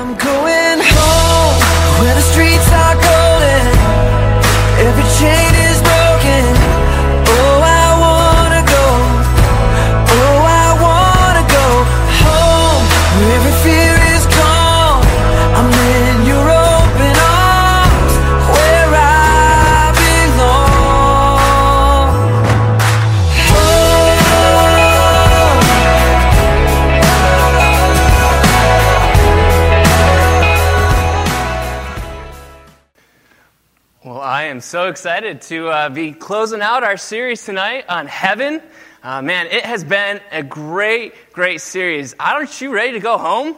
I'm going home so excited to uh, be closing out our series tonight on heaven. Uh, man, it has been a great, great series. Aren't you ready to go home?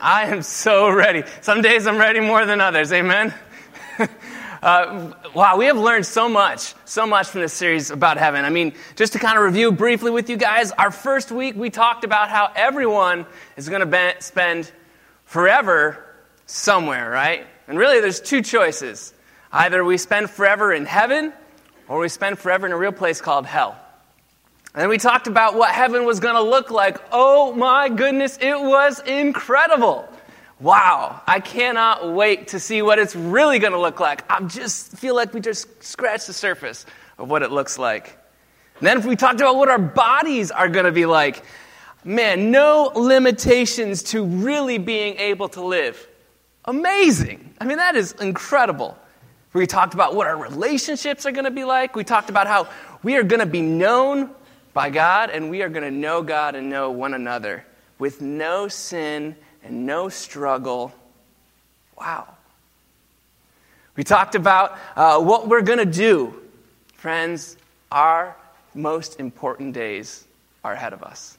I am so ready. Some days I'm ready more than others. Amen. Uh, wow, we have learned so much, so much from this series about heaven. I mean, just to kind of review briefly with you guys, our first week we talked about how everyone is going to spend forever somewhere, right? And really, there's two choices. Either we spend forever in heaven, or we spend forever in a real place called hell. And we talked about what heaven was going to look like. Oh my goodness, it was incredible. Wow, I cannot wait to see what it's really going to look like. I just feel like we just scratched the surface of what it looks like. And then we talked about what our bodies are going to be like. Man, no limitations to really being able to live. Amazing. I mean, that is incredible. We talked about what our relationships are going to be like. We talked about how we are going to be known by God and we are going to know God and know one another with no sin and no struggle. Wow. We talked about uh, what we're going to do. Friends, our most important days are ahead of us.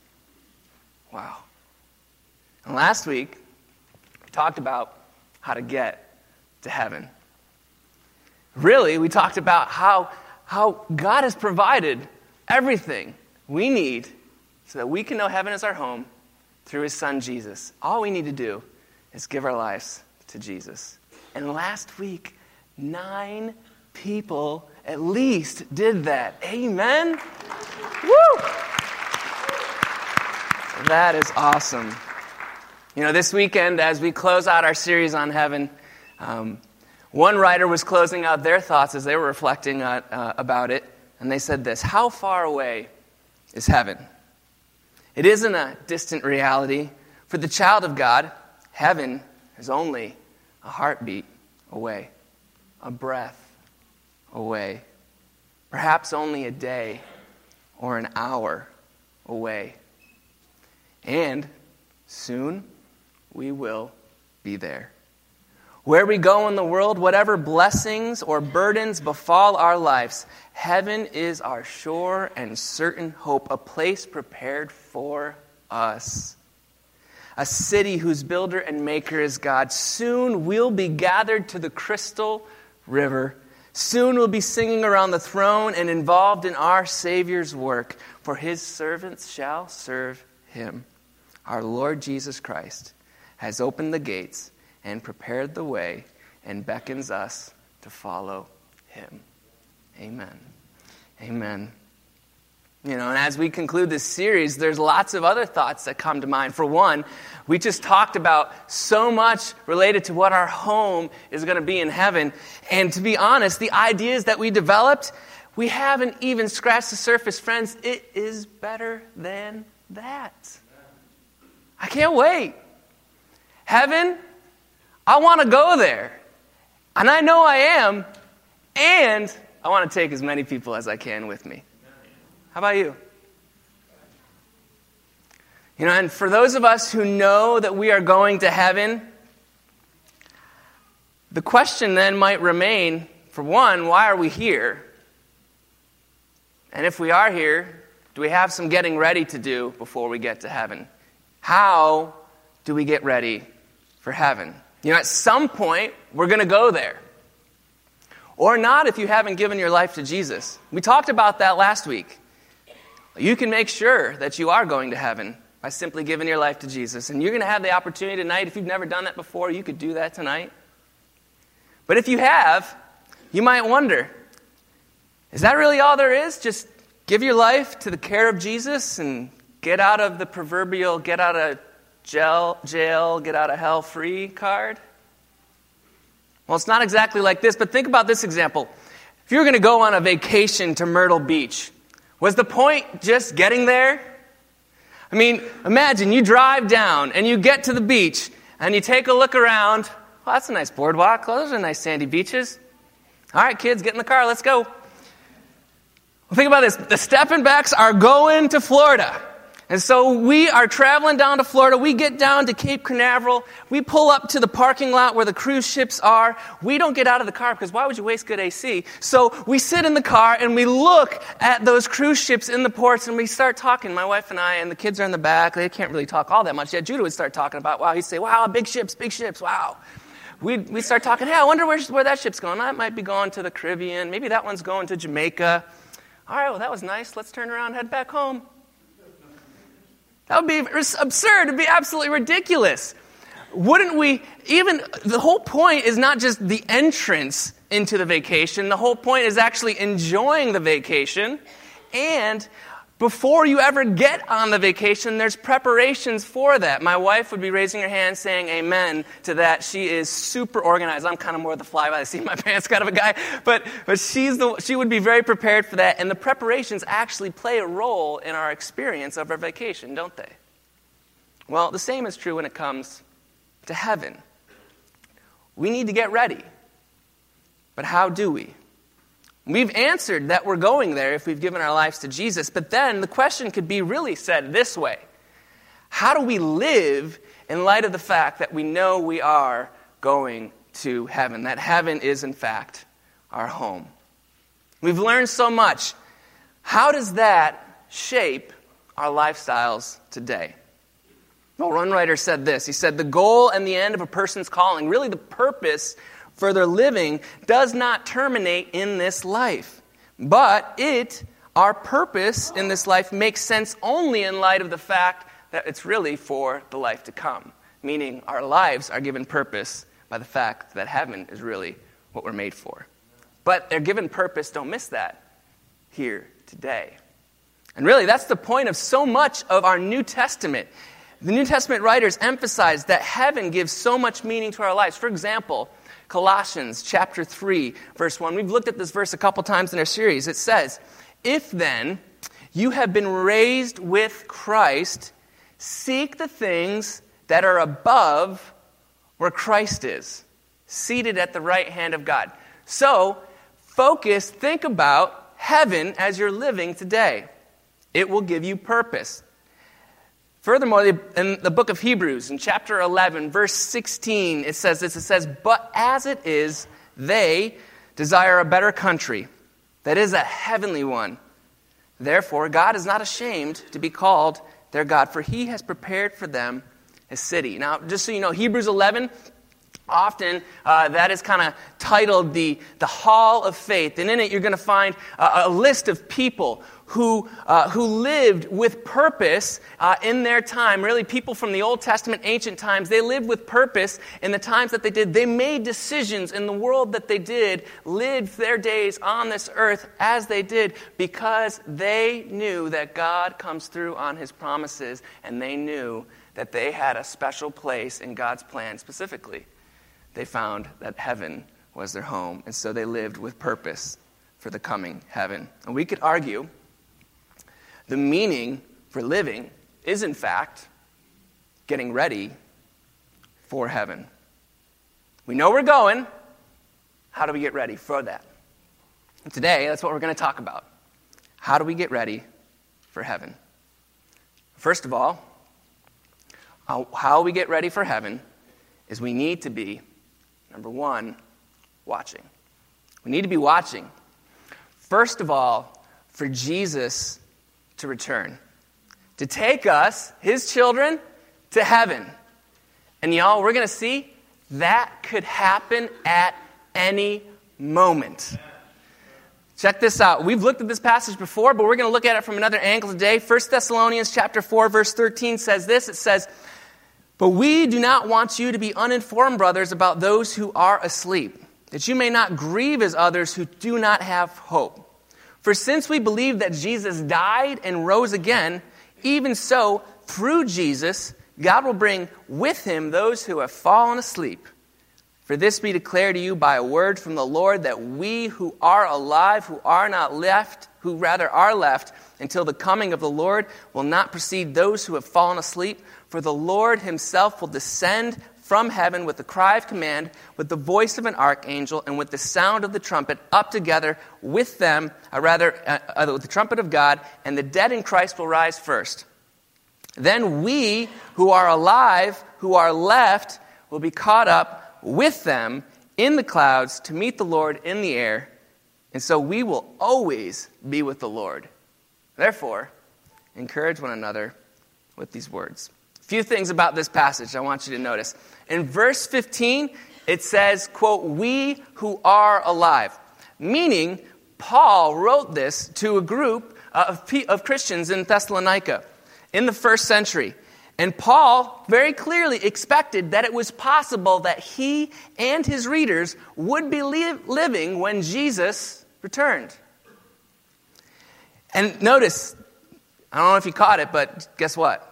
Wow. And last week, we talked about how to get to heaven. Really, we talked about how, how God has provided everything we need so that we can know heaven as our home through his son Jesus. All we need to do is give our lives to Jesus. And last week, nine people at least did that. Amen? Woo! That is awesome. You know, this weekend, as we close out our series on heaven, um, one writer was closing out their thoughts as they were reflecting uh, uh, about it, and they said this How far away is heaven? It isn't a distant reality. For the child of God, heaven is only a heartbeat away, a breath away, perhaps only a day or an hour away. And soon we will be there. Where we go in the world, whatever blessings or burdens befall our lives, heaven is our sure and certain hope, a place prepared for us. A city whose builder and maker is God. Soon we'll be gathered to the crystal river. Soon we'll be singing around the throne and involved in our Savior's work, for his servants shall serve him. Our Lord Jesus Christ has opened the gates and prepared the way and beckons us to follow him. Amen. Amen. You know, and as we conclude this series, there's lots of other thoughts that come to mind. For one, we just talked about so much related to what our home is going to be in heaven. And to be honest, the ideas that we developed, we haven't even scratched the surface, friends. It is better than that. I can't wait. Heaven, I want to go there. And I know I am. And I want to take as many people as I can with me. How about you? You know, and for those of us who know that we are going to heaven, the question then might remain for one, why are we here? And if we are here, do we have some getting ready to do before we get to heaven? How do we get ready for heaven? You know, at some point, we're going to go there. Or not if you haven't given your life to Jesus. We talked about that last week. You can make sure that you are going to heaven by simply giving your life to Jesus. And you're going to have the opportunity tonight. If you've never done that before, you could do that tonight. But if you have, you might wonder is that really all there is? Just give your life to the care of Jesus and get out of the proverbial, get out of jail, jail get out of hell free card? Well, it's not exactly like this, but think about this example. If you were going to go on a vacation to Myrtle Beach, was the point just getting there? I mean, imagine you drive down and you get to the beach and you take a look around. Well, that's a nice boardwalk. those are nice sandy beaches. All right, kids, get in the car. Let's go. Well, think about this. The Steppenbecks are going to Florida. And so we are traveling down to Florida. We get down to Cape Canaveral. We pull up to the parking lot where the cruise ships are. We don't get out of the car because why would you waste good AC? So we sit in the car and we look at those cruise ships in the ports and we start talking. My wife and I and the kids are in the back. They can't really talk all that much yet. Judah would start talking about, wow, he'd say, wow, big ships, big ships, wow. We'd, we'd start talking, hey, I wonder where, where that ship's going. That might be going to the Caribbean. Maybe that one's going to Jamaica. All right, well, that was nice. Let's turn around head back home. That would be absurd. It'd be absolutely ridiculous. Wouldn't we? Even the whole point is not just the entrance into the vacation, the whole point is actually enjoying the vacation and before you ever get on the vacation, there's preparations for that. My wife would be raising her hand saying amen to that. She is super organized. I'm kind of more of the fly by the seat of my pants kind of a guy, but, but she's the, she would be very prepared for that. And the preparations actually play a role in our experience of our vacation, don't they? Well, the same is true when it comes to heaven. We need to get ready. But how do we? We've answered that we're going there if we've given our lives to Jesus, but then the question could be really said this way How do we live in light of the fact that we know we are going to heaven, that heaven is, in fact, our home? We've learned so much. How does that shape our lifestyles today? Well, one writer said this. He said, The goal and the end of a person's calling, really the purpose for their living does not terminate in this life. But it, our purpose in this life, makes sense only in light of the fact that it's really for the life to come. Meaning, our lives are given purpose by the fact that heaven is really what we're made for. But they're given purpose, don't miss that, here today. And really, that's the point of so much of our New Testament. The New Testament writers emphasize that heaven gives so much meaning to our lives. For example, Colossians chapter 3, verse 1. We've looked at this verse a couple times in our series. It says, If then you have been raised with Christ, seek the things that are above where Christ is, seated at the right hand of God. So, focus, think about heaven as you're living today. It will give you purpose. Furthermore, in the book of Hebrews, in chapter 11, verse 16, it says this it says, But as it is, they desire a better country, that is a heavenly one. Therefore, God is not ashamed to be called their God, for he has prepared for them a city. Now, just so you know, Hebrews 11 Often uh, that is kind of titled the, the Hall of Faith. And in it, you're going to find a, a list of people who, uh, who lived with purpose uh, in their time. Really, people from the Old Testament, ancient times, they lived with purpose in the times that they did. They made decisions in the world that they did, lived their days on this earth as they did, because they knew that God comes through on his promises, and they knew that they had a special place in God's plan specifically they found that heaven was their home. And so they lived with purpose for the coming heaven. And we could argue the meaning for living is, in fact, getting ready for heaven. We know we're going. How do we get ready for that? And today, that's what we're going to talk about. How do we get ready for heaven? First of all, how we get ready for heaven is we need to be Number one, watching. We need to be watching. First of all, for Jesus to return, to take us, his children, to heaven. And y'all, we're going to see that could happen at any moment. Check this out. We've looked at this passage before, but we're going to look at it from another angle today. 1 Thessalonians chapter 4 verse 13 says this. It says, but we do not want you to be uninformed, brothers, about those who are asleep, that you may not grieve as others who do not have hope. For since we believe that Jesus died and rose again, even so, through Jesus, God will bring with him those who have fallen asleep. For this be declared to you by a word from the Lord that we who are alive, who are not left, who rather are left until the coming of the Lord, will not precede those who have fallen asleep. For the Lord himself will descend from heaven with the cry of command, with the voice of an archangel, and with the sound of the trumpet, up together with them, or rather, uh, uh, with the trumpet of God, and the dead in Christ will rise first. Then we who are alive, who are left, will be caught up with them in the clouds to meet the Lord in the air. And so we will always be with the Lord. Therefore, encourage one another with these words. Few things about this passage I want you to notice. In verse 15, it says, quote, we who are alive. Meaning, Paul wrote this to a group uh, of, of Christians in Thessalonica in the first century. And Paul very clearly expected that it was possible that he and his readers would be li- living when Jesus returned. And notice, I don't know if you caught it, but guess what?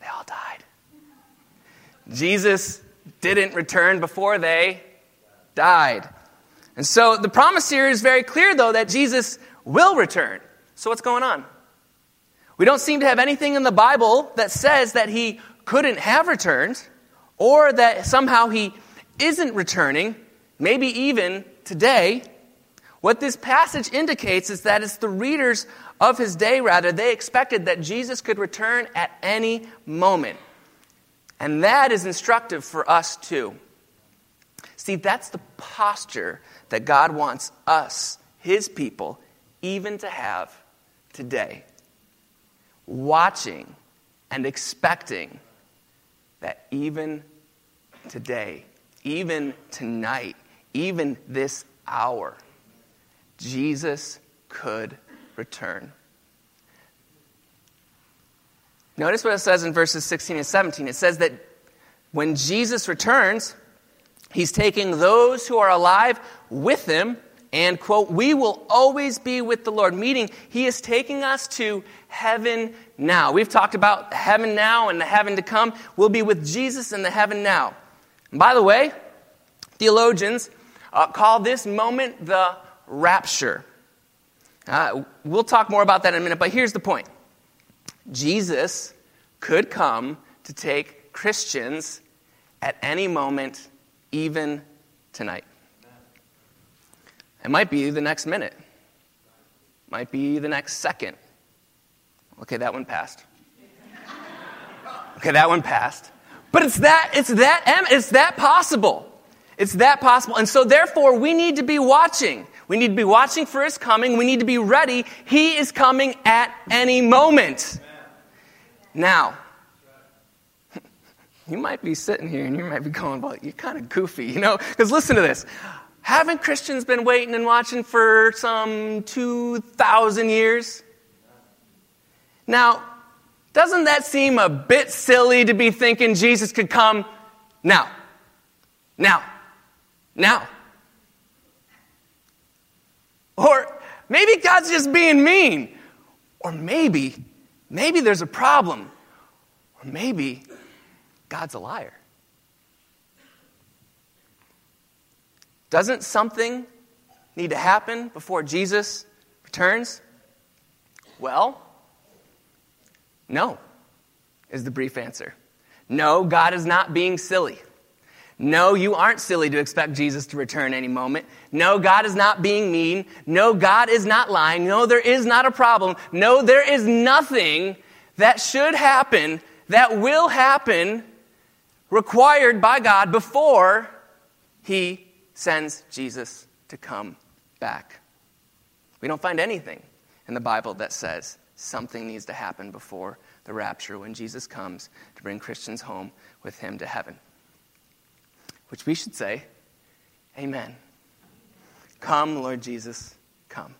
They all died. Jesus didn't return before they died. And so the promise here is very clear, though, that Jesus will return. So what's going on? We don't seem to have anything in the Bible that says that he couldn't have returned or that somehow he isn't returning, maybe even today. What this passage indicates is that it's the readers of his day, rather, they expected that Jesus could return at any moment. And that is instructive for us too. See, that's the posture that God wants us, his people, even to have today. Watching and expecting that even today, even tonight, even this hour, Jesus could return. Notice what it says in verses 16 and 17. It says that when Jesus returns, he's taking those who are alive with him, and, quote, we will always be with the Lord, meaning he is taking us to heaven now. We've talked about heaven now and the heaven to come. We'll be with Jesus in the heaven now. And by the way, theologians uh, call this moment the rapture. Uh, we'll talk more about that in a minute, but here's the point Jesus could come to take Christians at any moment, even tonight. It might be the next minute, might be the next second. Okay, that one passed. Okay, that one passed. But it's that, it's that, it's that possible. It's that possible. And so, therefore, we need to be watching. We need to be watching for his coming. We need to be ready. He is coming at any moment. Now, you might be sitting here and you might be going, well, you're kind of goofy, you know? Because listen to this. Haven't Christians been waiting and watching for some 2,000 years? Now, doesn't that seem a bit silly to be thinking Jesus could come now? Now. Now. Or maybe God's just being mean. Or maybe, maybe there's a problem. Or maybe God's a liar. Doesn't something need to happen before Jesus returns? Well, no, is the brief answer. No, God is not being silly. No, you aren't silly to expect Jesus to return any moment. No, God is not being mean. No, God is not lying. No, there is not a problem. No, there is nothing that should happen, that will happen, required by God before He sends Jesus to come back. We don't find anything in the Bible that says something needs to happen before the rapture when Jesus comes to bring Christians home with Him to heaven which we should say, Amen. Come, Lord Jesus, come.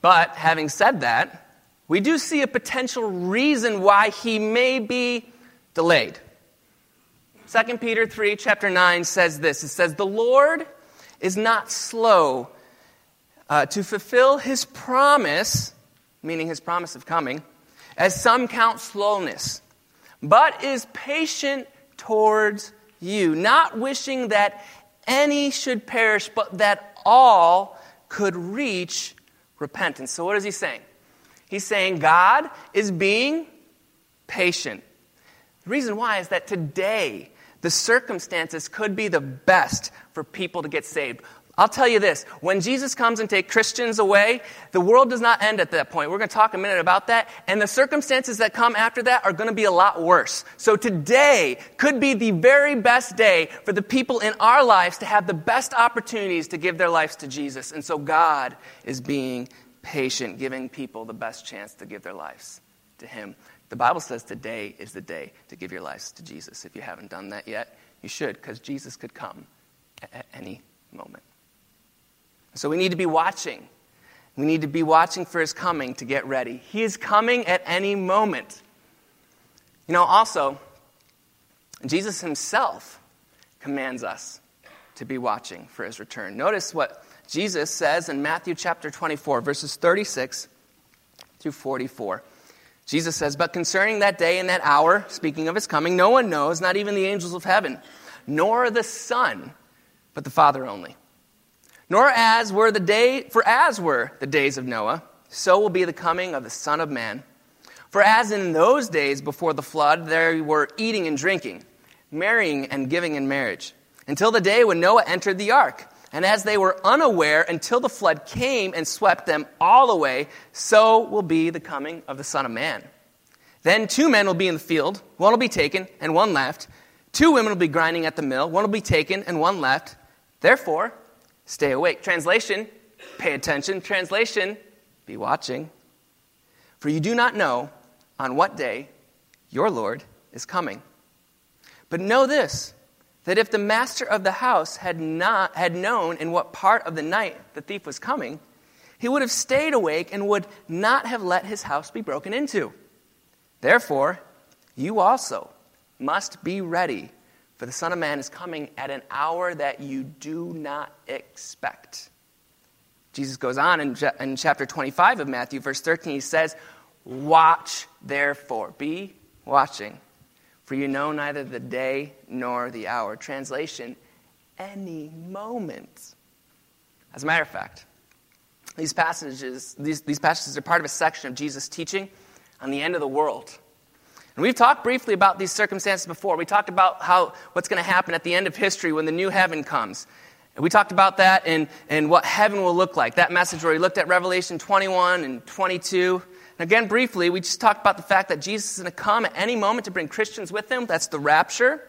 But having said that, we do see a potential reason why he may be delayed. 2 Peter 3, chapter 9 says this It says, The Lord is not slow uh, to fulfill his promise, meaning his promise of coming, as some count slowness but is patient towards you, not wishing that any should perish, but that all could reach repentance. So, what is he saying? He's saying God is being patient. The reason why is that today, the circumstances could be the best for people to get saved. I'll tell you this when Jesus comes and takes Christians away, the world does not end at that point. We're going to talk a minute about that. And the circumstances that come after that are going to be a lot worse. So today could be the very best day for the people in our lives to have the best opportunities to give their lives to Jesus. And so God is being patient, giving people the best chance to give their lives to Him. The Bible says today is the day to give your lives to Jesus. If you haven't done that yet, you should, because Jesus could come at any moment. So we need to be watching. We need to be watching for his coming to get ready. He is coming at any moment. You know, also, Jesus himself commands us to be watching for his return. Notice what Jesus says in Matthew chapter 24, verses 36 through 44. Jesus says, But concerning that day and that hour, speaking of his coming, no one knows, not even the angels of heaven, nor the Son, but the Father only. Nor as were the day, for as were the days of Noah, so will be the coming of the Son of Man. For as in those days before the flood, they were eating and drinking, marrying and giving in marriage, until the day when Noah entered the ark. And as they were unaware until the flood came and swept them all away, so will be the coming of the Son of Man. Then two men will be in the field, one will be taken and one left. Two women will be grinding at the mill, one will be taken and one left. Therefore, Stay awake. Translation, pay attention. Translation, be watching. For you do not know on what day your Lord is coming. But know this that if the master of the house had, not, had known in what part of the night the thief was coming, he would have stayed awake and would not have let his house be broken into. Therefore, you also must be ready for the Son of Man is coming at an hour that you do not expect. Jesus goes on in, in chapter 25 of Matthew, verse 13, he says, Watch therefore, be watching, for you know neither the day nor the hour. Translation, any moment. As a matter of fact, these passages, these, these passages are part of a section of Jesus' teaching on the end of the world. And we've talked briefly about these circumstances before. We talked about how, what's going to happen at the end of history when the new heaven comes. And we talked about that and, and what heaven will look like. That message where we looked at Revelation 21 and 22. And again, briefly, we just talked about the fact that Jesus is going to come at any moment to bring Christians with him. That's the rapture.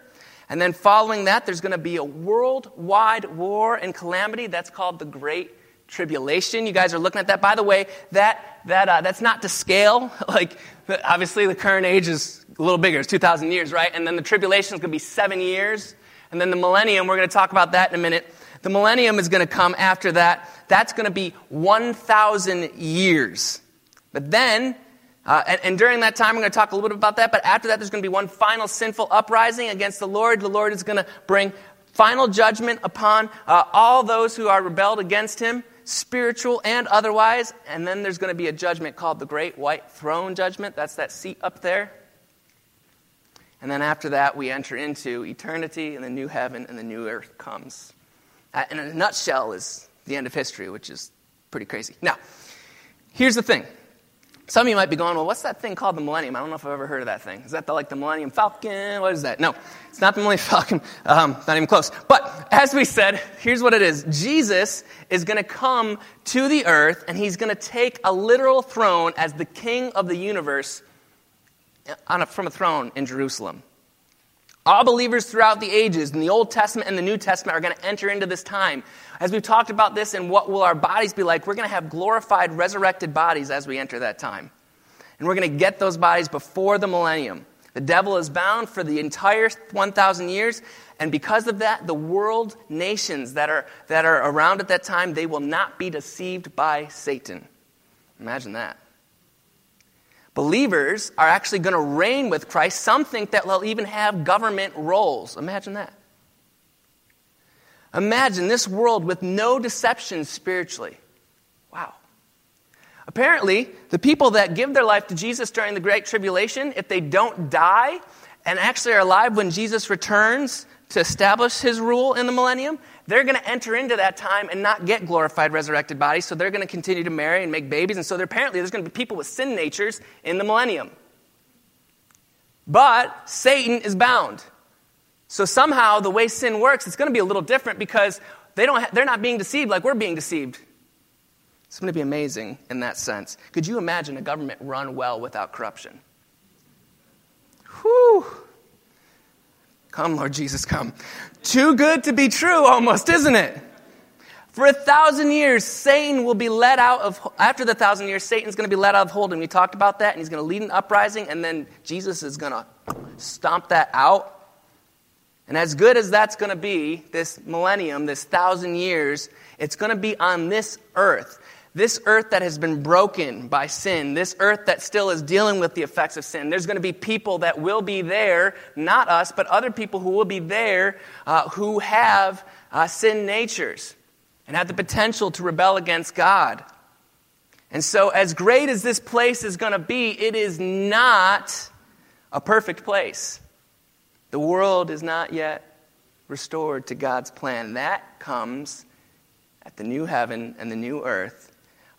And then following that, there's going to be a worldwide war and calamity. That's called the Great Tribulation. You guys are looking at that. By the way, that, that, uh, that's not to scale. Like, obviously, the current age is a little bigger. It's 2,000 years, right? And then the tribulation is going to be seven years. And then the millennium, we're going to talk about that in a minute. The millennium is going to come after that. That's going to be 1,000 years. But then, uh, and, and, during that time, we're going to talk a little bit about that. But after that, there's going to be one final sinful uprising against the Lord. The Lord is going to bring final judgment upon uh, all those who are rebelled against him, spiritual and otherwise. And then there's going to be a judgment called the Great White Throne Judgment. That's that seat up there. And then after that, we enter into eternity, and the new heaven and the new earth comes. Uh, in a nutshell, is the end of history, which is pretty crazy. Now, here's the thing. Some of you might be going, well, what's that thing called the Millennium? I don't know if I've ever heard of that thing. Is that the, like the Millennium Falcon? What is that? No, it's not the Millennium Falcon. Um, not even close. But as we said, here's what it is Jesus is going to come to the earth, and he's going to take a literal throne as the king of the universe a, from a throne in Jerusalem. All believers throughout the ages in the Old Testament and the New Testament are going to enter into this time. As we've talked about this and what will our bodies be like, we're going to have glorified, resurrected bodies as we enter that time. And we're going to get those bodies before the millennium. The devil is bound for the entire 1,000 years, and because of that, the world nations that are, that are around at that time, they will not be deceived by Satan. Imagine that. Believers are actually going to reign with Christ. Some think that they'll even have government roles. Imagine that. Imagine this world with no deception spiritually. Wow. Apparently, the people that give their life to Jesus during the Great Tribulation, if they don't die, and actually are alive when Jesus returns to establish his rule in the millennium, they're going to enter into that time and not get glorified, resurrected bodies. So they're going to continue to marry and make babies. And so apparently there's going to be people with sin natures in the millennium. But Satan is bound. So somehow the way sin works, it's going to be a little different because they don't ha- they're not being deceived like we're being deceived. It's going to be amazing in that sense. Could you imagine a government run well without corruption? Whew. Come, Lord Jesus, come. Too good to be true, almost, isn't it? For a thousand years, Satan will be let out of, after the thousand years, Satan's going to be let out of hold. And we talked about that, and he's going to lead an uprising, and then Jesus is going to stomp that out. And as good as that's going to be, this millennium, this thousand years, it's going to be on this earth. This earth that has been broken by sin, this earth that still is dealing with the effects of sin, there's going to be people that will be there, not us, but other people who will be there uh, who have uh, sin natures and have the potential to rebel against God. And so, as great as this place is going to be, it is not a perfect place. The world is not yet restored to God's plan. That comes at the new heaven and the new earth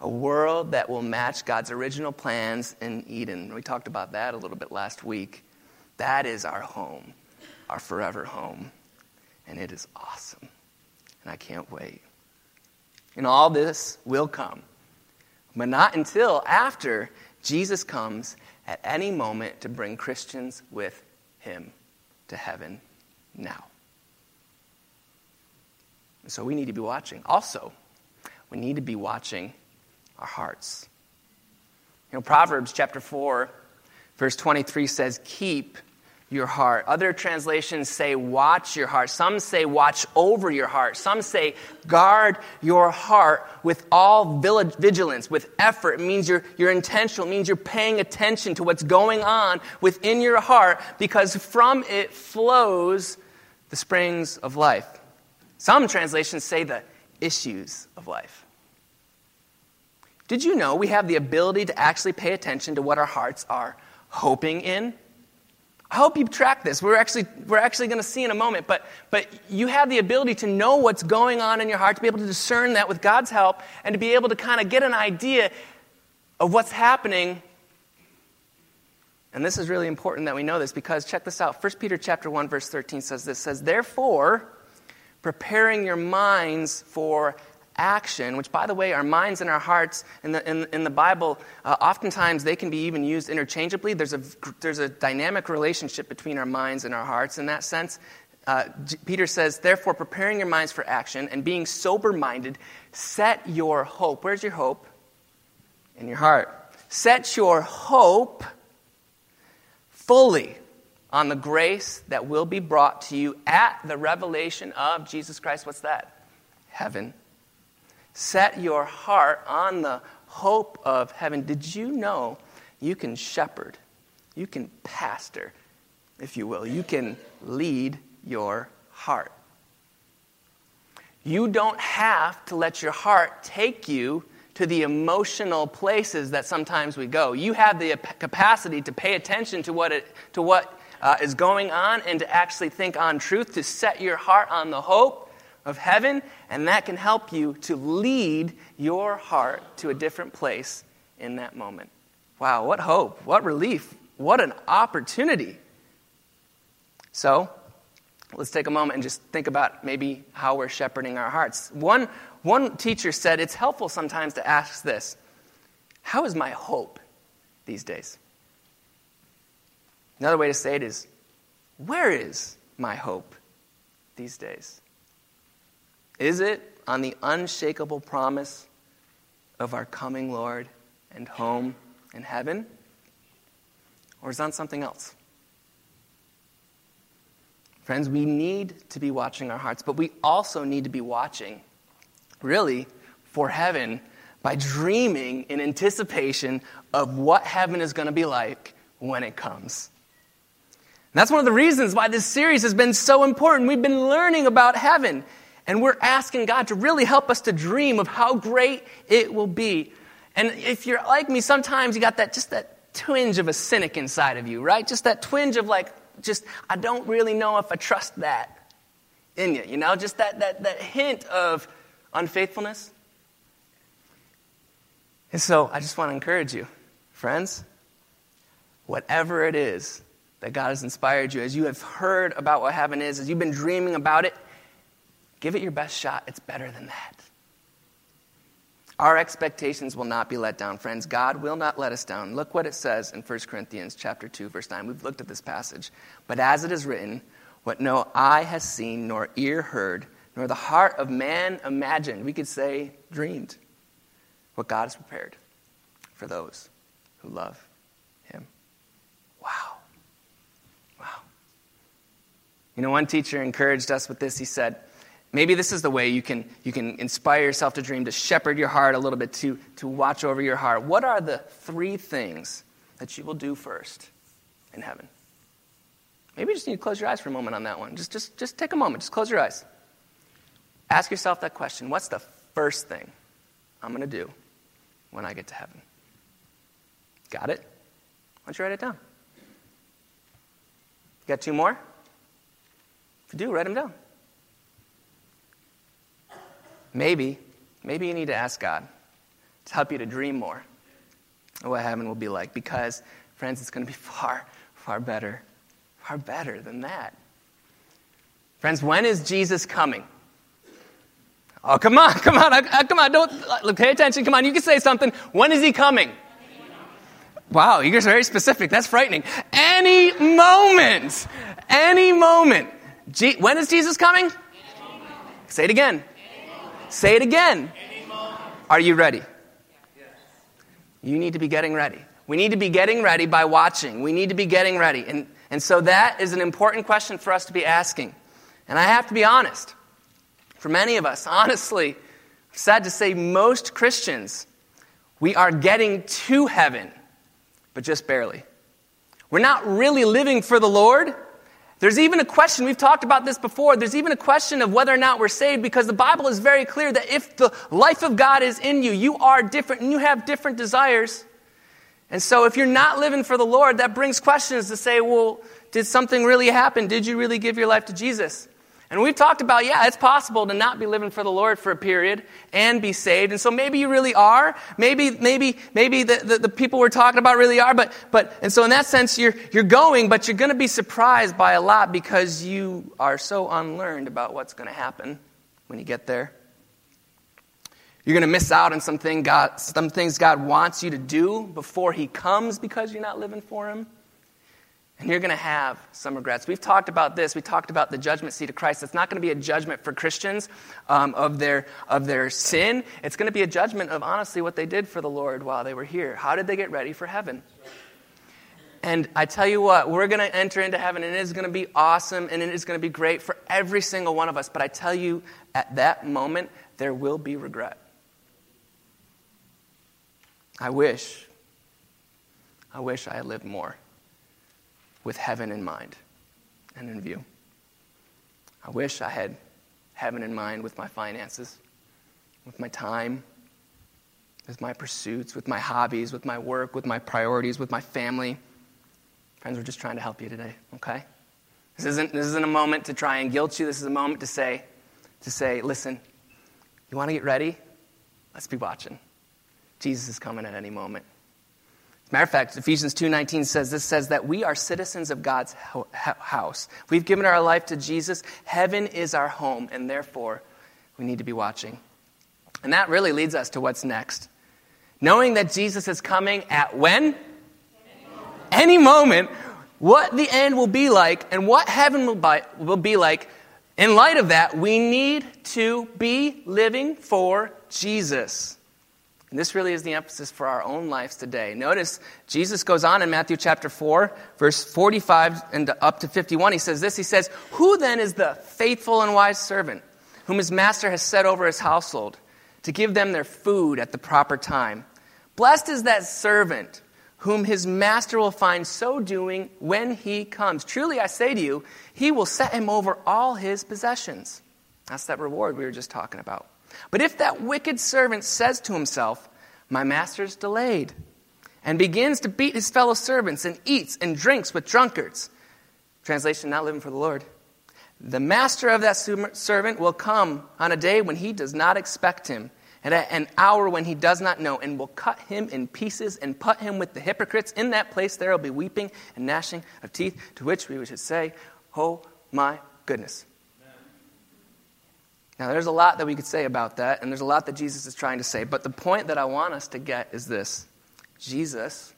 a world that will match God's original plans in Eden. We talked about that a little bit last week. That is our home, our forever home. And it is awesome. And I can't wait. And all this will come, but not until after Jesus comes at any moment to bring Christians with him to heaven now. So we need to be watching. Also, we need to be watching our hearts. You know, Proverbs chapter 4, verse 23 says, Keep your heart. Other translations say, Watch your heart. Some say, Watch over your heart. Some say, Guard your heart with all vigilance, with effort. It means you're, you're intentional. It means you're paying attention to what's going on within your heart because from it flows the springs of life. Some translations say the issues of life. Did you know we have the ability to actually pay attention to what our hearts are hoping in? I hope you track this. We're actually, we're actually going to see in a moment, but, but you have the ability to know what's going on in your heart, to be able to discern that with God's help, and to be able to kind of get an idea of what's happening. And this is really important that we know this because check this out. 1 Peter chapter 1 verse 13 says this says therefore preparing your minds for action, which, by the way, our minds and our hearts in the, in, in the Bible, uh, oftentimes they can be even used interchangeably. There's a, there's a dynamic relationship between our minds and our hearts in that sense. Uh, Peter says, therefore, preparing your minds for action and being sober minded, set your hope. Where's your hope? In your heart. Set your hope fully on the grace that will be brought to you at the revelation of Jesus Christ. What's that? Heaven. Set your heart on the hope of heaven. Did you know you can shepherd, you can pastor, if you will, you can lead your heart? You don't have to let your heart take you to the emotional places that sometimes we go. You have the capacity to pay attention to what, it, to what uh, is going on and to actually think on truth, to set your heart on the hope of heaven, and that can help you to lead your heart to a different place in that moment. Wow, what hope, what relief, what an opportunity. So, let's take a moment and just think about maybe how we're shepherding our hearts. One, one teacher said it's helpful sometimes to ask this How is my hope these days? Another way to say it is, Where is my hope these days? Is it on the unshakable promise of our coming Lord and home in heaven? Or is it on something else? Friends, we need to be watching our hearts, but we also need to be watching, really, for heaven by dreaming in anticipation of what heaven is going to be like when it comes. And that's one of the reasons why this series has been so important. We've been learning about heaven. And we're asking God to really help us to dream of how great it will be. And if you're like me, sometimes you got that just that twinge of a cynic inside of you, right? Just that twinge of like, just, I don't really know if I trust that in you, you know, just that, that, that hint of unfaithfulness. And so I just want to encourage you, friends, whatever it is that God has inspired you, as you have heard about what heaven is, as you've been dreaming about it, give it your best shot. It's better than that. Our expectations will not be let down, friends. God will not let us down. Look what it says in 1 Corinthians chapter 2 verse 9. We've looked at this passage. But as it is written, what no eye has seen nor ear heard, nor the heart of man imagined, we could say dreamed, what God has prepared for those who love him. Wow. Wow. You know, one teacher encouraged us with this. He said, Maybe this is the way you can, you can inspire yourself to dream, to shepherd your heart a little bit, to, to watch over your heart. What are the three things that you will do first in heaven? Maybe you just need to close your eyes for a moment on that one. Just, just, just take a moment, just close your eyes. Ask yourself that question What's the first thing I'm going to do when I get to heaven? Got it? Why don't you write it down? You got two more? If you do, write them down. Maybe, maybe you need to ask God to help you to dream more of what heaven will be like because, friends, it's going to be far, far better, far better than that. Friends, when is Jesus coming? Oh, come on, come on, uh, come on, don't look, pay attention. Come on, you can say something. When is he coming? Wow, you guys are very specific. That's frightening. Any moment. Any moment. when is Jesus coming? Say it again. Say it again. Are you ready? You need to be getting ready. We need to be getting ready by watching. We need to be getting ready. And, and so that is an important question for us to be asking. And I have to be honest. For many of us, honestly, sad to say, most Christians, we are getting to heaven, but just barely. We're not really living for the Lord. There's even a question, we've talked about this before, there's even a question of whether or not we're saved because the Bible is very clear that if the life of God is in you, you are different and you have different desires. And so if you're not living for the Lord, that brings questions to say, well, did something really happen? Did you really give your life to Jesus? And we've talked about, yeah, it's possible to not be living for the Lord for a period and be saved. And so maybe you really are. Maybe, maybe, maybe the, the, the people we're talking about really are. But, but, and so in that sense, you're, you're going, but you're going to be surprised by a lot because you are so unlearned about what's going to happen when you get there. You're going to miss out on something God, some things God wants you to do before He comes because you're not living for Him. And you're going to have some regrets. We've talked about this. We talked about the judgment seat of Christ. It's not going to be a judgment for Christians um, of, their, of their sin. It's going to be a judgment of honestly what they did for the Lord while they were here. How did they get ready for heaven? And I tell you what, we're going to enter into heaven, and it is going to be awesome, and it is going to be great for every single one of us. But I tell you, at that moment, there will be regret. I wish, I wish I had lived more with heaven in mind and in view. I wish I had heaven in mind with my finances, with my time, with my pursuits, with my hobbies, with my work, with my priorities, with my family. Friends, we're just trying to help you today, okay? This isn't, this isn't a moment to try and guilt you. This is a moment to say, to say, listen, you want to get ready? Let's be watching. Jesus is coming at any moment. Matter of fact, Ephesians 2:19 says this says that we are citizens of God's house. We've given our life to Jesus. Heaven is our home, and therefore we need to be watching. And that really leads us to what's next. Knowing that Jesus is coming at when? Any moment. Any moment what the end will be like and what heaven will be like. In light of that, we need to be living for Jesus. And this really is the emphasis for our own lives today. Notice Jesus goes on in Matthew chapter 4, verse 45 and up to 51. He says this He says, Who then is the faithful and wise servant whom his master has set over his household to give them their food at the proper time? Blessed is that servant whom his master will find so doing when he comes. Truly, I say to you, he will set him over all his possessions. That's that reward we were just talking about. But if that wicked servant says to himself, My master's delayed, and begins to beat his fellow servants and eats and drinks with drunkards, Translation, not living for the Lord. The master of that servant will come on a day when he does not expect him, and at an hour when he does not know, and will cut him in pieces and put him with the hypocrites. In that place there will be weeping and gnashing of teeth, to which we should say, Oh my goodness. Now, there's a lot that we could say about that, and there's a lot that Jesus is trying to say, but the point that I want us to get is this Jesus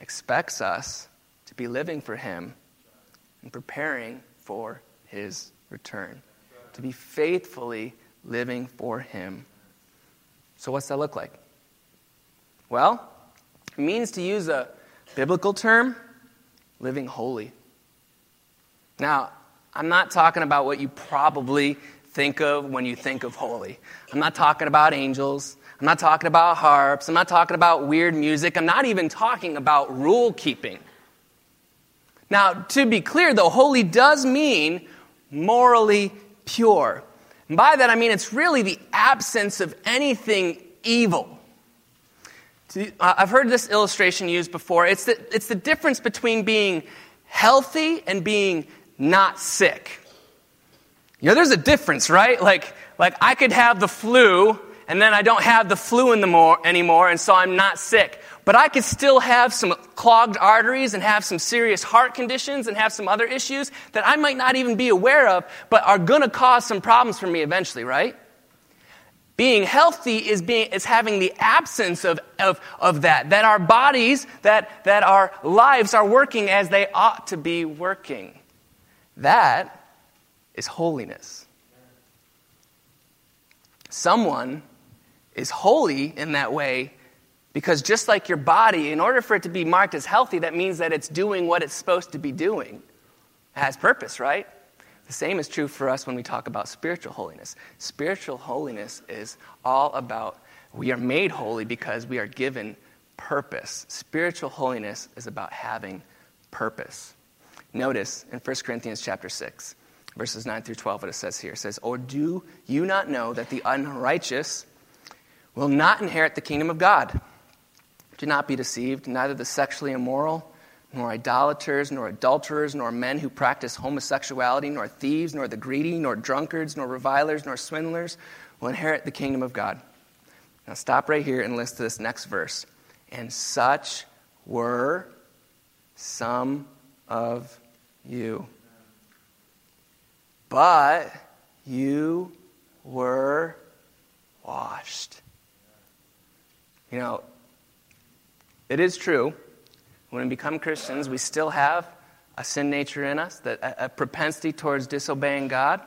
expects us to be living for Him and preparing for His return, to be faithfully living for Him. So, what's that look like? Well, it means to use a biblical term living holy. Now, I'm not talking about what you probably think of when you think of holy. I'm not talking about angels. I'm not talking about harps. I'm not talking about weird music. I'm not even talking about rule keeping. Now, to be clear, though, holy does mean morally pure. And by that, I mean it's really the absence of anything evil. I've heard this illustration used before. It's the, it's the difference between being healthy and being not sick. You know, there's a difference, right? Like, like I could have the flu and then I don't have the flu in the more, anymore and so I'm not sick. But I could still have some clogged arteries and have some serious heart conditions and have some other issues that I might not even be aware of, but are going to cause some problems for me eventually, right? Being healthy is, being, is having the absence of, of, of that, that our bodies, that, that our lives are working as they ought to be working. That is holiness. Someone is holy in that way because just like your body, in order for it to be marked as healthy, that means that it's doing what it's supposed to be doing. It has purpose, right? The same is true for us when we talk about spiritual holiness. Spiritual holiness is all about we are made holy because we are given purpose. Spiritual holiness is about having purpose. Notice in 1 Corinthians chapter 6, verses 9 through 12, what it says here. It says, Or do you not know that the unrighteous will not inherit the kingdom of God? Do not be deceived, neither the sexually immoral, nor idolaters, nor adulterers, nor men who practice homosexuality, nor thieves, nor the greedy, nor drunkards, nor revilers, nor swindlers will inherit the kingdom of God. Now stop right here and listen to this next verse. And such were some of you. But you were washed. You know, it is true. When we become Christians, we still have a sin nature in us, that, a propensity towards disobeying God.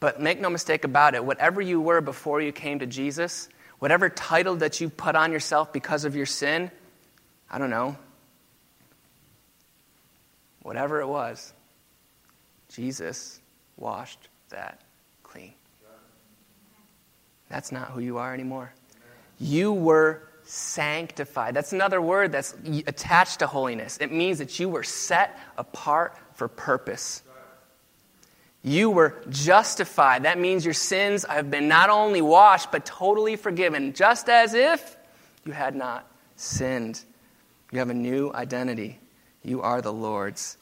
But make no mistake about it, whatever you were before you came to Jesus, whatever title that you put on yourself because of your sin, I don't know, whatever it was, Jesus washed that clean. That's not who you are anymore. You were sanctified. That's another word that's attached to holiness. It means that you were set apart for purpose. You were justified. That means your sins have been not only washed, but totally forgiven, just as if you had not sinned. You have a new identity. You are the Lord's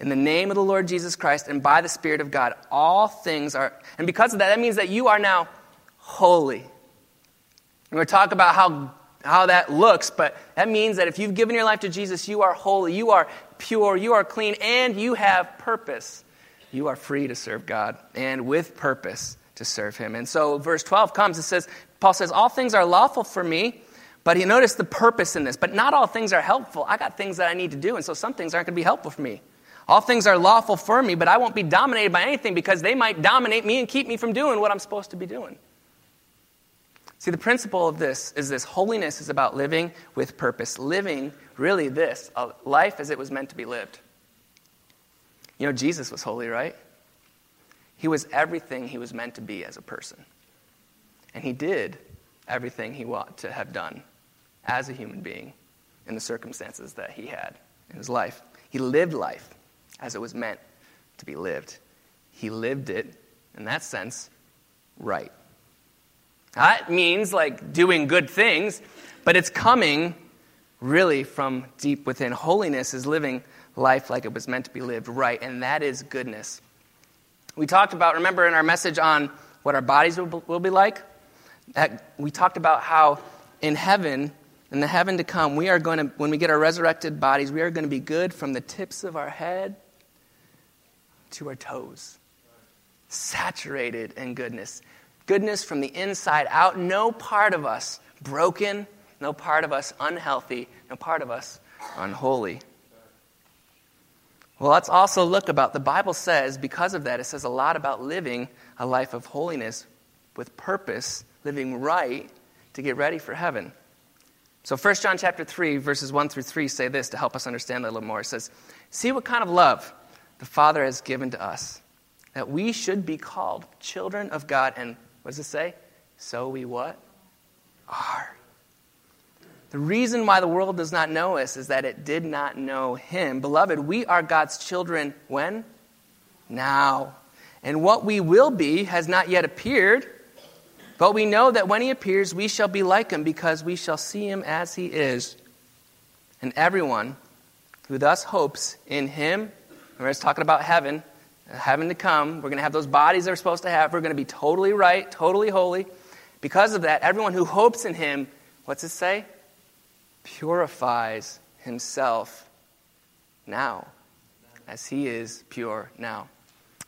in the name of the Lord Jesus Christ and by the Spirit of God, all things are, and because of that, that means that you are now holy. We're going to talk about how, how that looks, but that means that if you've given your life to Jesus, you are holy, you are pure, you are clean, and you have purpose. You are free to serve God and with purpose to serve Him. And so, verse 12 comes, it says, Paul says, All things are lawful for me, but you notice the purpose in this, but not all things are helpful. I got things that I need to do, and so some things aren't going to be helpful for me. All things are lawful for me, but I won't be dominated by anything because they might dominate me and keep me from doing what I'm supposed to be doing. See, the principle of this is this holiness is about living with purpose. Living, really, this life as it was meant to be lived. You know, Jesus was holy, right? He was everything he was meant to be as a person. And he did everything he ought to have done as a human being in the circumstances that he had in his life. He lived life as it was meant to be lived. He lived it, in that sense, right. That means like doing good things, but it's coming really from deep within. Holiness is living life like it was meant to be lived right, and that is goodness. We talked about, remember in our message on what our bodies will be like? That we talked about how in heaven, in the heaven to come, we are going to, when we get our resurrected bodies, we are going to be good from the tips of our head to our toes. Saturated in goodness. Goodness from the inside out. No part of us broken, no part of us unhealthy, no part of us unholy. Well, let's also look about the Bible says, because of that, it says a lot about living a life of holiness with purpose, living right to get ready for heaven. So 1 John chapter 3, verses 1 through 3 say this to help us understand that a little more. It says, See what kind of love the Father has given to us, that we should be called children of God. And what does it say? So we what? Are. The reason why the world does not know us is that it did not know him. Beloved, we are God's children when? Now. And what we will be has not yet appeared, but we know that when he appears, we shall be like him because we shall see him as he is. And everyone who thus hopes in him, we're just talking about heaven, heaven to come, we're going to have those bodies that we're supposed to have, we're going to be totally right, totally holy. Because of that, everyone who hopes in him, what's it say? purifies himself now, as he is pure now.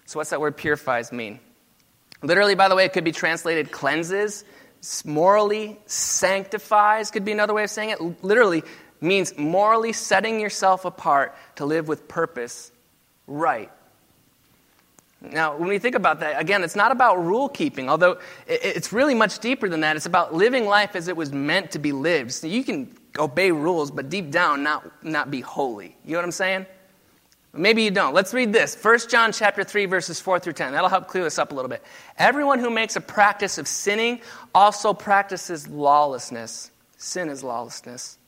So, what's that word purifies mean? Literally, by the way, it could be translated cleanses, morally sanctifies, could be another way of saying it. Literally means morally setting yourself apart to live with purpose right. Now, when we think about that, again, it's not about rule keeping, although it's really much deeper than that. It's about living life as it was meant to be lived. So you can obey rules, but deep down not, not be holy. You know what I'm saying? Maybe you don't. Let's read this. 1 John chapter 3 verses 4 through 10. That'll help clear this up a little bit. Everyone who makes a practice of sinning also practices lawlessness. Sin is lawlessness.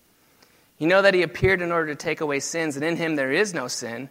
You know that he appeared in order to take away sins, and in him there is no sin.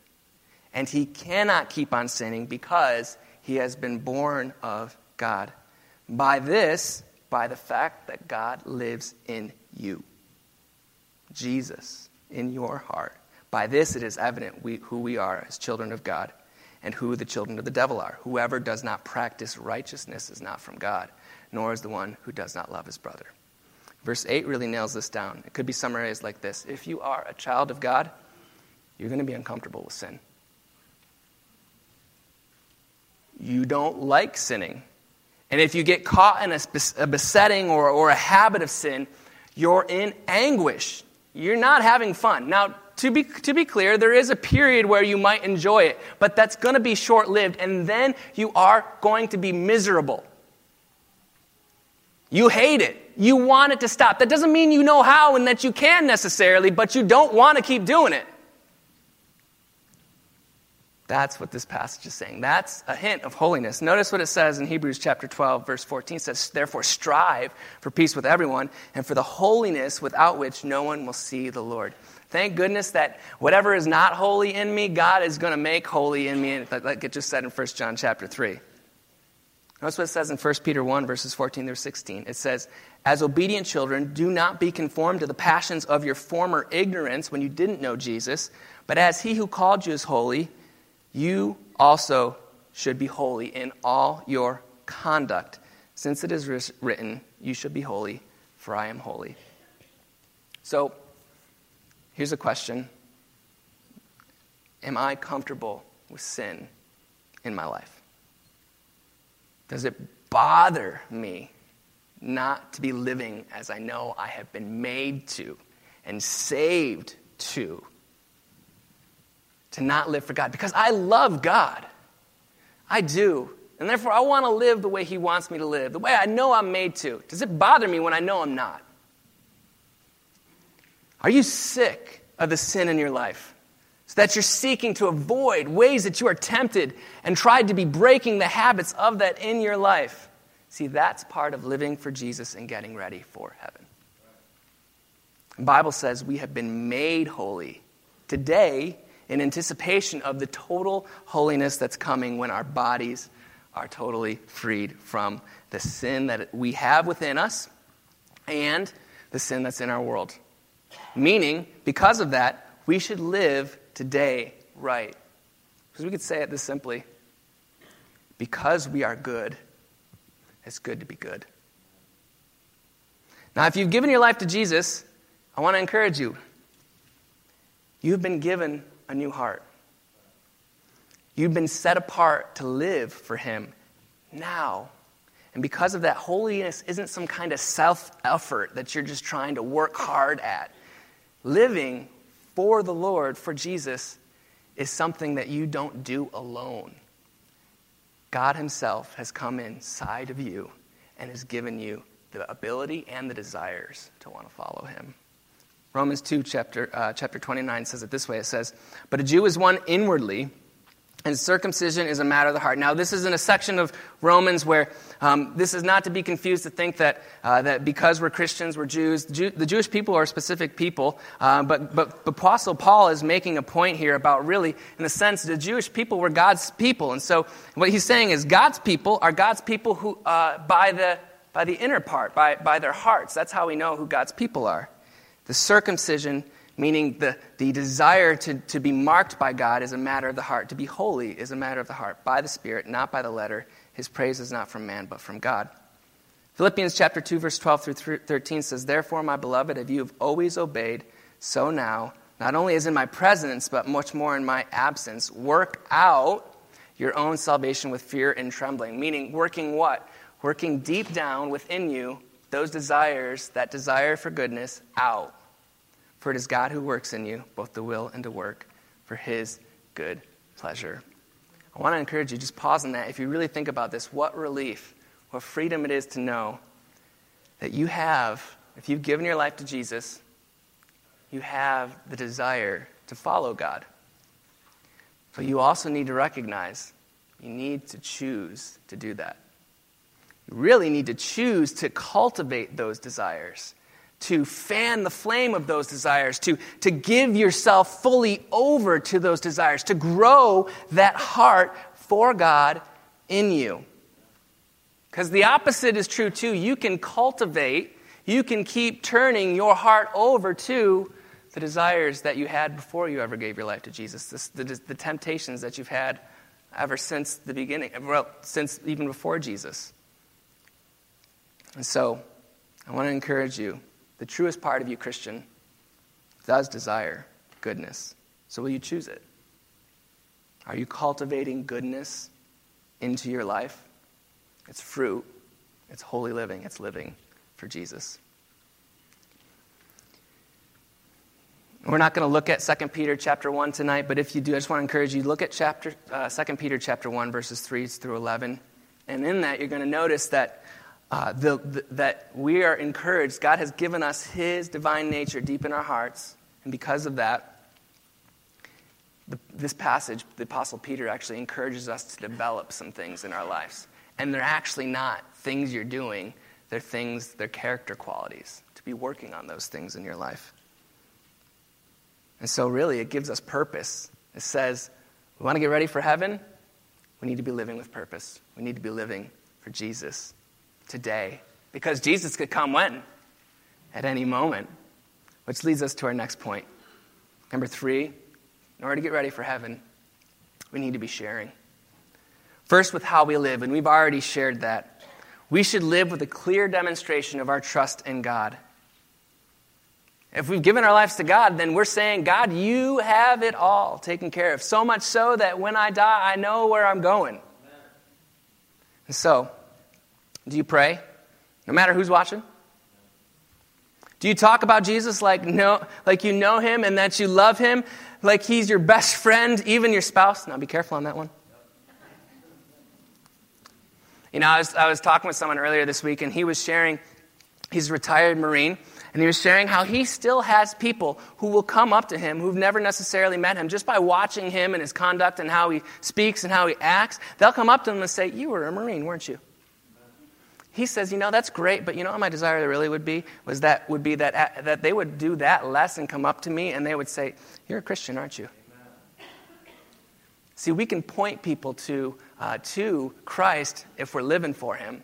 And he cannot keep on sinning because he has been born of God. By this, by the fact that God lives in you. Jesus in your heart. By this it is evident we, who we are as children of God and who the children of the devil are. Whoever does not practice righteousness is not from God, nor is the one who does not love his brother. Verse 8 really nails this down. It could be summarized like this If you are a child of God, you're going to be uncomfortable with sin. You don't like sinning. And if you get caught in a, a besetting or, or a habit of sin, you're in anguish. You're not having fun. Now, to be, to be clear, there is a period where you might enjoy it, but that's going to be short lived, and then you are going to be miserable. You hate it. You want it to stop. That doesn't mean you know how and that you can necessarily, but you don't want to keep doing it. That's what this passage is saying. That's a hint of holiness. Notice what it says in Hebrews chapter 12, verse 14. It says, Therefore, strive for peace with everyone and for the holiness without which no one will see the Lord. Thank goodness that whatever is not holy in me, God is going to make holy in me, like it just said in 1 John chapter 3. Notice what it says in 1 Peter 1, verses 14 through 16. It says, As obedient children, do not be conformed to the passions of your former ignorance when you didn't know Jesus, but as he who called you is holy, you also should be holy in all your conduct, since it is written, You should be holy, for I am holy. So, here's a question Am I comfortable with sin in my life? Does it bother me not to be living as I know I have been made to and saved to? To not live for God because I love God. I do. And therefore, I want to live the way He wants me to live, the way I know I'm made to. Does it bother me when I know I'm not? Are you sick of the sin in your life? So that you're seeking to avoid ways that you are tempted and tried to be breaking the habits of that in your life. See, that's part of living for Jesus and getting ready for heaven. The Bible says we have been made holy today in anticipation of the total holiness that's coming when our bodies are totally freed from the sin that we have within us and the sin that's in our world. Meaning, because of that, we should live today right. Because we could say it this simply because we are good, it's good to be good. Now, if you've given your life to Jesus, I want to encourage you. You've been given a new heart. You've been set apart to live for Him now. And because of that, holiness isn't some kind of self effort that you're just trying to work hard at. Living for the Lord, for Jesus, is something that you don't do alone. God Himself has come inside of you and has given you the ability and the desires to want to follow Him. Romans 2, chapter, uh, chapter 29 says it this way it says, But a Jew is one inwardly and circumcision is a matter of the heart. Now, this is in a section of Romans where um, this is not to be confused to think that, uh, that because we're Christians, we're Jews. The, Jew, the Jewish people are a specific people, uh, but, but Apostle Paul is making a point here about really, in a sense, the Jewish people were God's people. And so, what he's saying is God's people are God's people who, uh, by, the, by the inner part, by, by their hearts. That's how we know who God's people are. The circumcision meaning the, the desire to, to be marked by God is a matter of the heart. To be holy is a matter of the heart, by the Spirit, not by the letter. His praise is not from man, but from God. Philippians chapter 2, verse 12 through 13 says, Therefore, my beloved, if you have always obeyed, so now, not only as in my presence, but much more in my absence, work out your own salvation with fear and trembling. Meaning, working what? Working deep down within you, those desires, that desire for goodness, out for it is God who works in you, both the will and to work, for his good pleasure. I want to encourage you, just pause on that. If you really think about this, what relief, what freedom it is to know that you have, if you've given your life to Jesus, you have the desire to follow God. But you also need to recognize you need to choose to do that. You really need to choose to cultivate those desires to fan the flame of those desires, to, to give yourself fully over to those desires, to grow that heart for God in you. Because the opposite is true too. You can cultivate, you can keep turning your heart over to the desires that you had before you ever gave your life to Jesus, the, the, the temptations that you've had ever since the beginning, well, since even before Jesus. And so, I want to encourage you the truest part of you, Christian, does desire goodness. So will you choose it? Are you cultivating goodness into your life? It's fruit, it's holy living, it's living for Jesus. We're not going to look at 2 Peter chapter 1 tonight, but if you do, I just want to encourage you to look at chapter uh, 2 Peter chapter 1 verses 3 through 11. And in that you're going to notice that uh, the, the, that we are encouraged. God has given us His divine nature deep in our hearts, and because of that, the, this passage, the Apostle Peter actually encourages us to develop some things in our lives. And they're actually not things you're doing, they're things, they're character qualities, to be working on those things in your life. And so, really, it gives us purpose. It says, we want to get ready for heaven, we need to be living with purpose. We need to be living for Jesus today. Because Jesus could come when? At any moment. Which leads us to our next point. Number three, in order to get ready for heaven, we need to be sharing. First, with how we live, and we've already shared that. We should live with a clear demonstration of our trust in God. If we've given our lives to God, then we're saying, God, you have it all taken care of. So much so that when I die, I know where I'm going. And so, do you pray? No matter who's watching? Do you talk about Jesus like, no, like you know him and that you love him, like he's your best friend, even your spouse? Now be careful on that one. You know, I was, I was talking with someone earlier this week, and he was sharing, he's a retired Marine, And he was sharing how he still has people who will come up to him who've never necessarily met him just by watching him and his conduct and how he speaks and how he acts. They'll come up to him and say, You were a Marine, weren't you? He says, You know, that's great, but you know what my desire really would be? Was that would be that, that they would do that less and come up to me and they would say, You're a Christian, aren't you? See, we can point people to, uh, to Christ if we're living for him.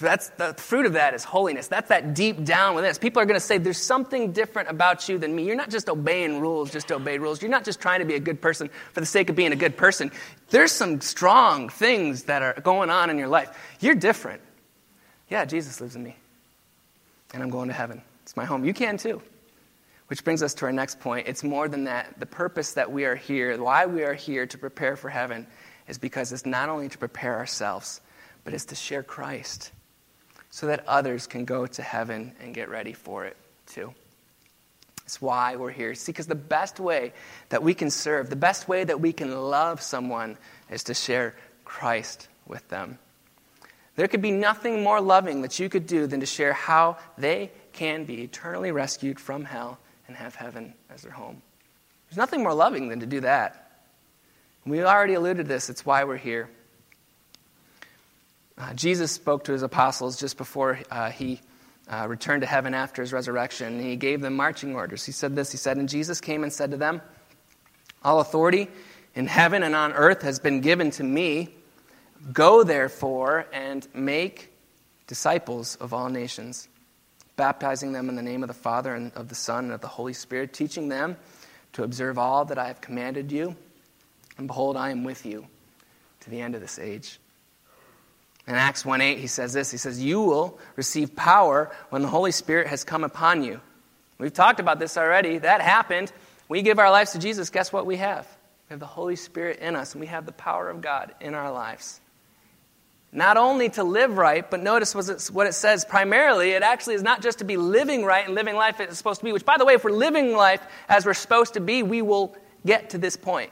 That's the fruit of that is holiness. That's that deep down within us. People are going to say, There's something different about you than me. You're not just obeying rules, just obey rules. You're not just trying to be a good person for the sake of being a good person. There's some strong things that are going on in your life. You're different. Yeah, Jesus lives in me. And I'm going to heaven. It's my home. You can too. Which brings us to our next point. It's more than that. The purpose that we are here, why we are here to prepare for heaven, is because it's not only to prepare ourselves, but it's to share Christ so that others can go to heaven and get ready for it too. It's why we're here. See, because the best way that we can serve, the best way that we can love someone is to share Christ with them. There could be nothing more loving that you could do than to share how they can be eternally rescued from hell and have heaven as their home. There's nothing more loving than to do that. We already alluded to this, it's why we're here. Uh, Jesus spoke to his apostles just before uh, he uh, returned to heaven after his resurrection, and he gave them marching orders. He said this He said, And Jesus came and said to them, All authority in heaven and on earth has been given to me. Go therefore and make disciples of all nations, baptizing them in the name of the Father and of the Son and of the Holy Spirit, teaching them to observe all that I have commanded you. And behold, I am with you to the end of this age. In Acts 1 8, he says this He says, You will receive power when the Holy Spirit has come upon you. We've talked about this already. That happened. We give our lives to Jesus. Guess what we have? We have the Holy Spirit in us, and we have the power of God in our lives. Not only to live right, but notice what it says primarily, it actually is not just to be living right and living life as it's supposed to be, which, by the way, if we're living life as we're supposed to be, we will get to this point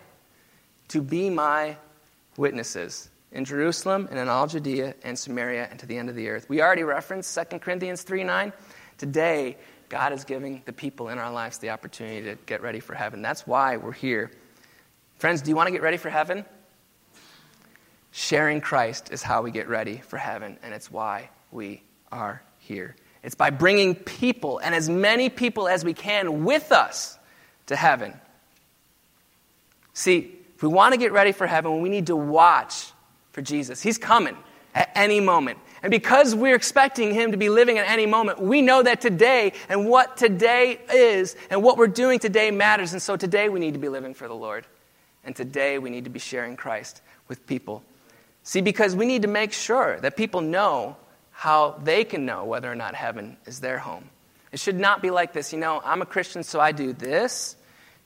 to be my witnesses in Jerusalem and in all Judea and Samaria and to the end of the earth. We already referenced 2 Corinthians 3 9. Today, God is giving the people in our lives the opportunity to get ready for heaven. That's why we're here. Friends, do you want to get ready for heaven? Sharing Christ is how we get ready for heaven, and it's why we are here. It's by bringing people, and as many people as we can, with us to heaven. See, if we want to get ready for heaven, we need to watch for Jesus. He's coming at any moment. And because we're expecting him to be living at any moment, we know that today and what today is and what we're doing today matters. And so today we need to be living for the Lord. And today we need to be sharing Christ with people. See, because we need to make sure that people know how they can know whether or not heaven is their home. It should not be like this, you know, I'm a Christian, so I do this,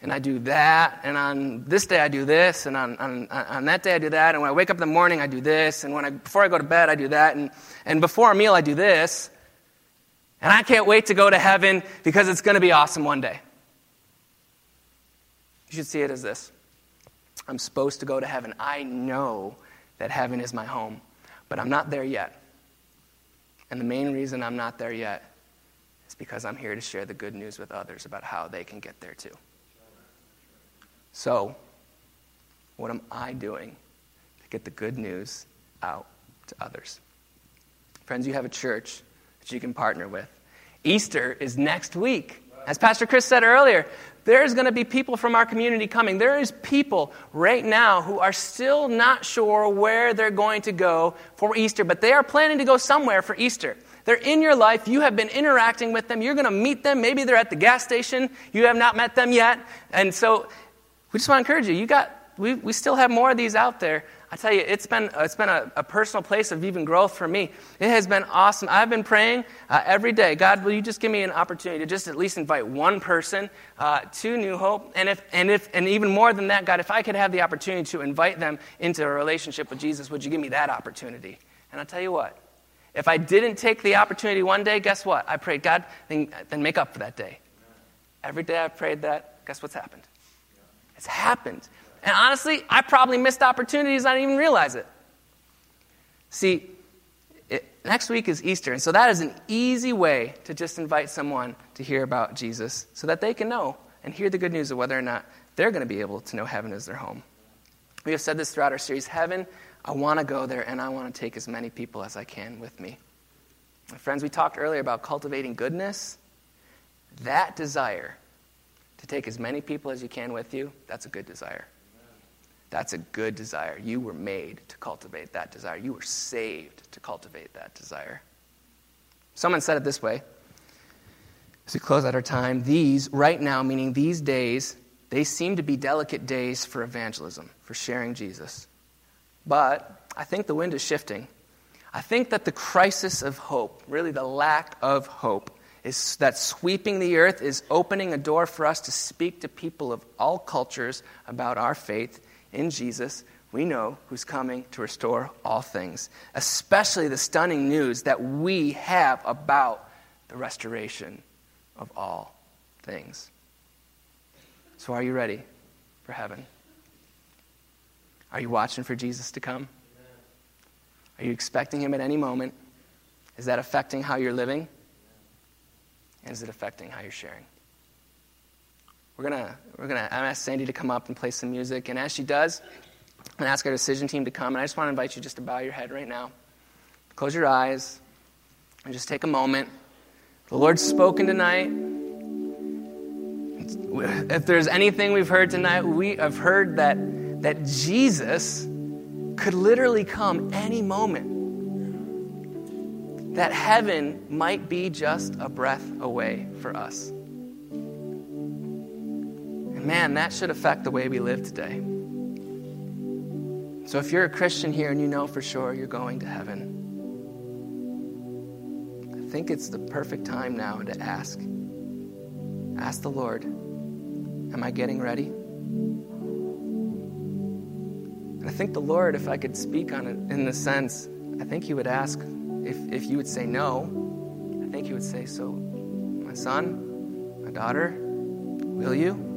and I do that, and on this day I do this, and on, on, on that day I do that, and when I wake up in the morning I do this, and when I, before I go to bed I do that, and, and before a meal I do this, and I can't wait to go to heaven because it's going to be awesome one day. You should see it as this I'm supposed to go to heaven. I know that heaven is my home, but I'm not there yet. And the main reason I'm not there yet is because I'm here to share the good news with others about how they can get there too. So, what am I doing to get the good news out to others? Friends, you have a church that you can partner with. Easter is next week. As Pastor Chris said earlier, there's going to be people from our community coming. There is people right now who are still not sure where they're going to go for Easter, but they are planning to go somewhere for Easter. They're in your life. You have been interacting with them. You're going to meet them. Maybe they're at the gas station. You have not met them yet. And so we just want to encourage you. You got, we, we still have more of these out there. I tell you, it's been, it's been a, a personal place of even growth for me. It has been awesome. I've been praying uh, every day God, will you just give me an opportunity to just at least invite one person uh, to New Hope? And, if, and, if, and even more than that, God, if I could have the opportunity to invite them into a relationship with Jesus, would you give me that opportunity? And I'll tell you what, if I didn't take the opportunity one day, guess what? I prayed, God, then, then make up for that day. Every day I've prayed that, guess what's happened? It's happened. And honestly, I probably missed opportunities I didn't even realize it. See, it, next week is Easter. And so that is an easy way to just invite someone to hear about Jesus so that they can know and hear the good news of whether or not they're going to be able to know heaven as their home. We have said this throughout our series Heaven, I want to go there and I want to take as many people as I can with me. My friends, we talked earlier about cultivating goodness. That desire to take as many people as you can with you, that's a good desire. That's a good desire. You were made to cultivate that desire. You were saved to cultivate that desire. Someone said it this way as we close out our time these, right now, meaning these days, they seem to be delicate days for evangelism, for sharing Jesus. But I think the wind is shifting. I think that the crisis of hope, really the lack of hope, is that sweeping the earth is opening a door for us to speak to people of all cultures about our faith in Jesus. We know who's coming to restore all things, especially the stunning news that we have about the restoration of all things. So, are you ready for heaven? Are you watching for Jesus to come? Are you expecting him at any moment? Is that affecting how you're living? And is it affecting how you're sharing? We're gonna, we're gonna, I'm ask Sandy to come up and play some music, and as she does, I'm gonna ask our decision team to come, and I just want to invite you just to bow your head right now, close your eyes, and just take a moment. The Lord's spoken tonight. If there's anything we've heard tonight, we have heard that that Jesus could literally come any moment. That heaven might be just a breath away for us. Man, that should affect the way we live today. So if you're a Christian here and you know for sure you're going to heaven, I think it's the perfect time now to ask. Ask the Lord, Am I getting ready? And I think the Lord, if I could speak on it in the sense, I think He would ask if, if you would say no, I think He would say, So, my son, my daughter, will you?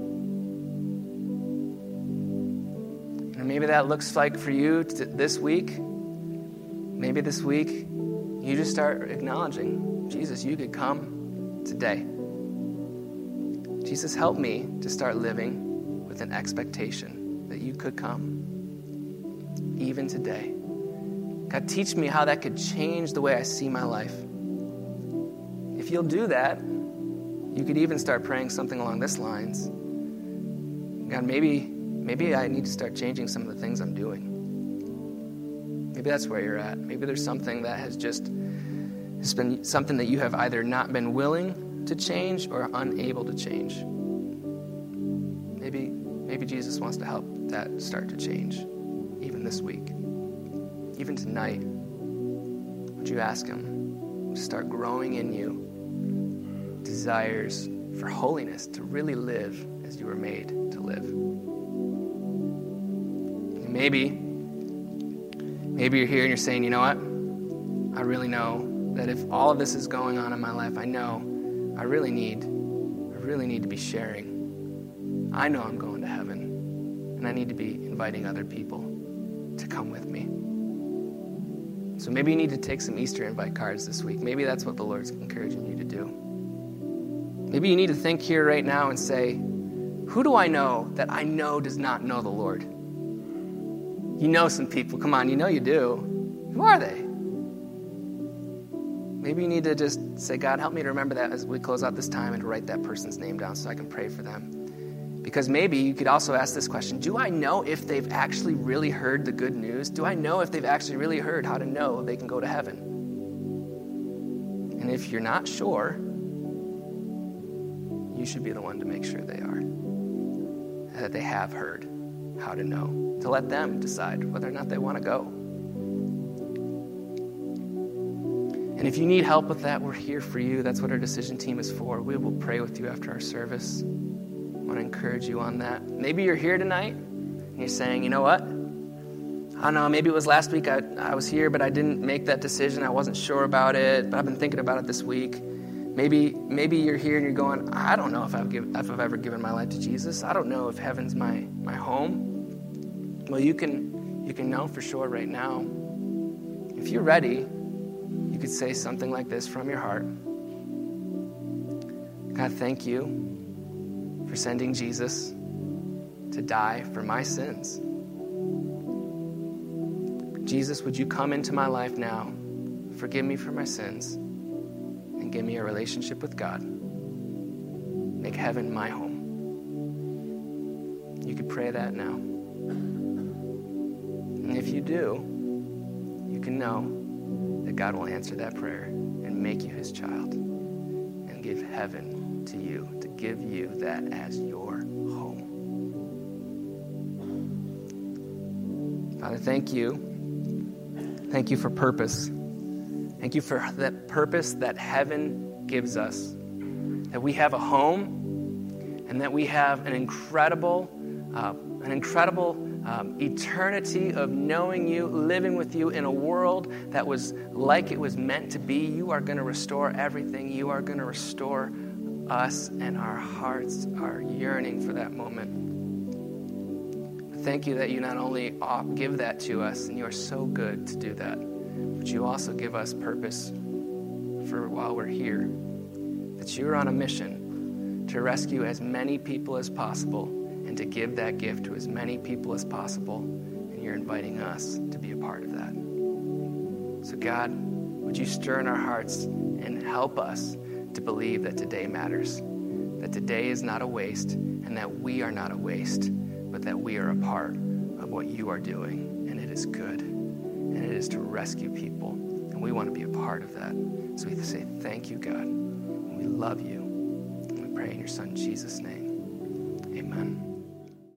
Maybe that looks like for you this week, maybe this week, you just start acknowledging, Jesus, you could come today. Jesus, help me to start living with an expectation that you could come even today. God, teach me how that could change the way I see my life. If you'll do that, you could even start praying something along this lines. God, maybe maybe I need to start changing some of the things I'm doing. Maybe that's where you're at. Maybe there's something that has just has been something that you have either not been willing to change or unable to change. Maybe maybe Jesus wants to help that start to change even this week, even tonight, would you ask Him to start growing in you desires for holiness, to really live as you were made to live? Maybe, maybe you're here and you're saying, you know what? I really know that if all of this is going on in my life, I know I really need, I really need to be sharing. I know I'm going to heaven, and I need to be inviting other people to come with me. So maybe you need to take some Easter invite cards this week. Maybe that's what the Lord's encouraging you to do. Maybe you need to think here right now and say, Who do I know that I know does not know the Lord? You know some people. Come on, you know you do. Who are they? Maybe you need to just say, God, help me to remember that as we close out this time and to write that person's name down so I can pray for them. Because maybe you could also ask this question Do I know if they've actually really heard the good news? Do I know if they've actually really heard how to know they can go to heaven? And if you're not sure, you should be the one to make sure they are. That they have heard how to know, to let them decide whether or not they want to go. And if you need help with that, we're here for you. That's what our decision team is for. We will pray with you after our service I want to encourage you on that. Maybe you're here tonight and you're saying, you know what? I don't know, maybe it was last week I, I was here, but I didn't make that decision. I wasn't sure about it, but I've been thinking about it this week. Maybe, maybe you're here and you're going, I don't know if I've, give, if I've ever given my life to Jesus. I don't know if heaven's my, my home. Well, you can, you can know for sure right now. If you're ready, you could say something like this from your heart God, thank you for sending Jesus to die for my sins. Jesus, would you come into my life now, forgive me for my sins, and give me a relationship with God? Make heaven my home. You could pray that now. And if you do, you can know that God will answer that prayer and make you his child and give heaven to you, to give you that as your home. Father, thank you. Thank you for purpose. Thank you for that purpose that heaven gives us. That we have a home and that we have an incredible, uh, an incredible um, eternity of knowing you, living with you in a world that was like it was meant to be. You are going to restore everything. You are going to restore us, and our hearts are yearning for that moment. Thank you that you not only give that to us, and you are so good to do that, but you also give us purpose for while we're here. That you're on a mission to rescue as many people as possible and to give that gift to as many people as possible. And you're inviting us to be a part of that. So, God, would you stir in our hearts and help us to believe that today matters, that today is not a waste, and that we are not a waste, but that we are a part of what you are doing, and it is good, and it is to rescue people, and we want to be a part of that. So we say, Thank you, God. We love you. And we pray in your Son, Jesus' name. Amen.